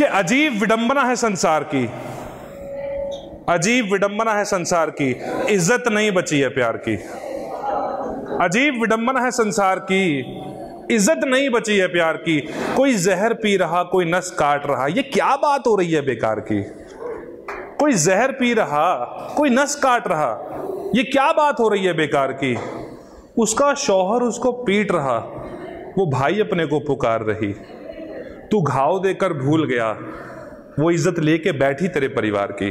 कि अजीब विडंबना है संसार की। अजीब विडंबना है संसार की। इज़्ज़त नहीं बची है प्यार की। अजीब विडंबना है संसार की। इज़्ज़त नहीं बची है प्यार की। कोई जहर पी रहा, कोई नस काट रहा, ये क्या बात हो रही है बेकार की? कोई जहर पी रहा, कोई नस काट रहा, ये क्या बात हो रही है बेकार की? उसका शौहर उसको पीट रहा, वो भाई अपने को पुकार रही। तू घाव देकर भूल गया। वो इज़्ज़त लेके बैठी तेरे परिवार की।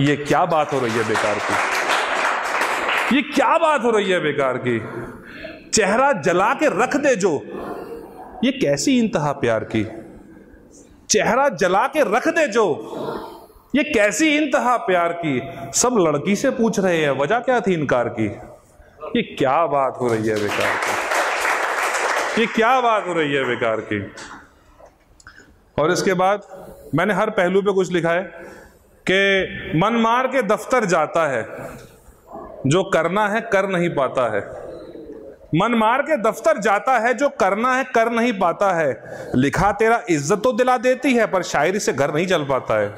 ये क्या बात हो रही है बेकार की? ये क्या बात हो रही है बेकार की? चेहरा जला के रख दे जो। ये कैसी इंतहा प्यार की? चेहरा जला के रख दे जो। ये कैसी इंतहा प्यार की? सब लड़की से पूछ रहे हैं, वजह क्या थी इनकार की? ये क्या बात हो रही है बेकार की? ये क्या बात हो रही है बेकार की? और इसके बाद मैंने हर पहलू पे कुछ लिखा है कि मन मार के दफ्तर जाता है, जो करना है कर नहीं पाता है। मन मार के दफ्तर जाता है, जो करना है कर नहीं पाता है। लिखा तेरा इज़्ज़त तो दिला देती है, पर शायरी से घर नहीं चल पाता है।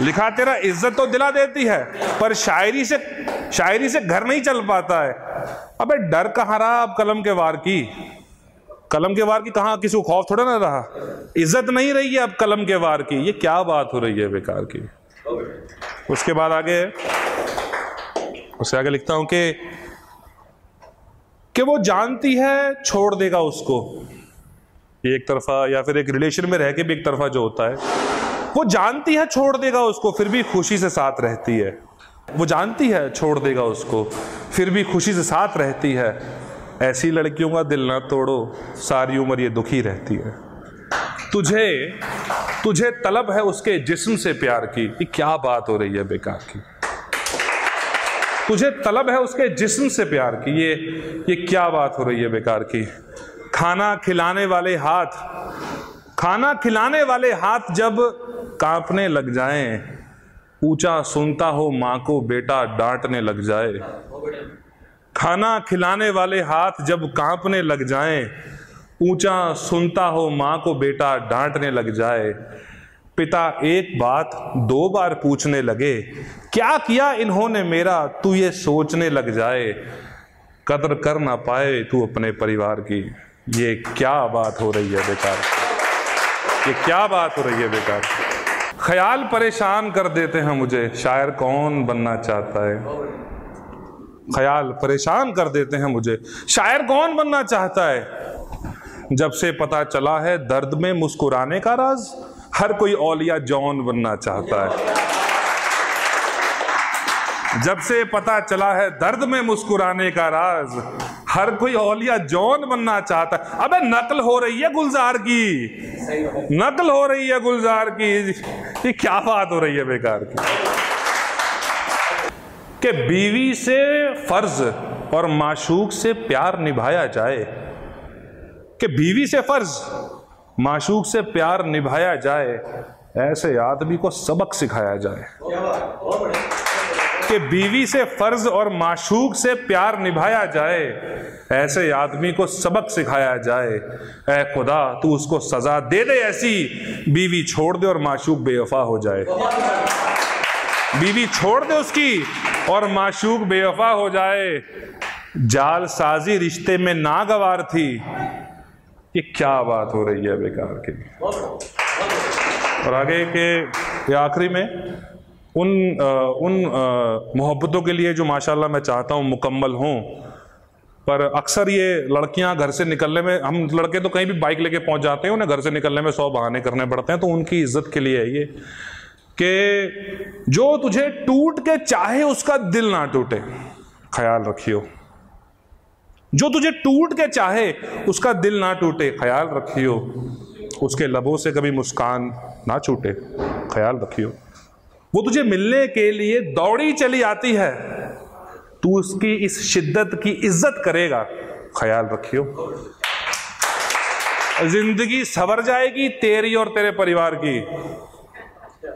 लिखा तेरा इज़्ज़त तो दिला देती है, पर शायरी से शायरी से घर नहीं चल पाता है। अबे डर कहाँ रहा अब कलम के वार की? कलम के वार की कहा किसी को खौफ थोड़ा ना रहा? इज़्ज़त नहीं रही है अब कलम के वार की। ये क्या बात हो रही है बेकार की? उसके बाद आगे उससे आगे लिखता हूँ कि कि वो जानती है छोड़ देगा उसको। एक तरफा, या फिर एक रिलेशन में रह के भी एक तरफा जो होता है, वो जानती है छोड़ देगा उसको, फिर भी खुशी से साथ रहती है। वो जानती है छोड़ देगा उसको, फिर भी खुशी से साथ रहती है। ऐसी लड़कियों का दिल ना तोड़ो, सारी उम्र ये दुखी रहती है। तुझे तुझे तलब है उसके जिस्म से प्यार की ये क्या बात हो रही है बेकार की? तुझे तलब है उसके जिस्म से प्यार की, ये ये क्या बात हो रही है बेकार की? खाना खिलाने वाले हाथ, खाना खिलाने वाले हाथ जब कांपने लग जाएँ, ऊँचा सुनता हो माँ को बेटा डांटने लग जाए खाना खिलाने वाले हाथ जब कांपने लग जाएँ, ऊँचा सुनता हो माँ को बेटा डांटने लग जाए। पिता एक बात दो बार पूछने लगे, क्या किया इन्होंने मेरा? तू ये सोचने लग जाए। कदर कर ना पाए तू अपने परिवार की। ये क्या बात हो रही है बेकार। ये क्या बात हो रही है बेकार। ख्याल परेशान कर देते हैं मुझे, शायर कौन बनना चाहता है? ख्याल परेशान कर देते हैं मुझे। शायर कौन बनना चाहता है? जब से पता चला है, दर्द में मुस्कुराने का राज, हर कोई औलिया जॉन बनना चाहता है। जब से पता चला है, दर्द में मुस्कुराने का राज, हर कोई औलिया जॉन बनना चाहता है। अबे, नकल हो रही है गुलजार की। नकल हो रही है गुलजार की। ये क्या बात हो रही है बेकार की? कि बीवी से फ़र्ज़ और माशूक से प्यार निभाया जाए। कि बीवी से फ़र्ज़, माशूक से प्यार निभाया जाए, ऐसे आदमी को सबक सिखाया जाए। कि बीवी से फ़र्ज़ और माशूक से प्यार निभाया जाए, ऐसे आदमी को सबक सिखाया जाए। ऐ खुदा, तू उसको सजा दे दे ऐसी, बीवी छोड़ दे और माशूक बेवफा हो जाए। बीवी छोड़ दे उसकी और माशूक बेवफा हो जाए। जाल साजी रिश्ते में नागवार थी। ये क्या बात हो रही है बेकार की? और आगे के आखिरी में उन आ, उन मोहब्बतों के लिए जो माशाल्लाह मैं चाहता हूँ मुकम्मल हों पर अक्सर ये लड़कियाँ घर से निकलने में हम लड़के तो कहीं भी बाइक लेके पहुँच जाते हैं उन्हें घर से निकलने में सौ बहाने करने पड़ते हैं तो उनकी इज़्ज़त के लिए है ये। कि जो तुझे टूट के चाहे उसका दिल ना टूटे, ख्याल रखियो। जो तुझे टूट के चाहे उसका दिल ना टूटे, ख्याल रखियो। उसके लबों से कभी मुस्कान ना छूटे, ख्याल रखियो। वो तुझे मिलने के लिए दौड़ी चली आती है। तू उसकी इस शिद्दत की इज़्ज़त करेगा, ख्याल रखियो। ज़िंदगी सवर जाएगी तेरी और तेरे परिवार की।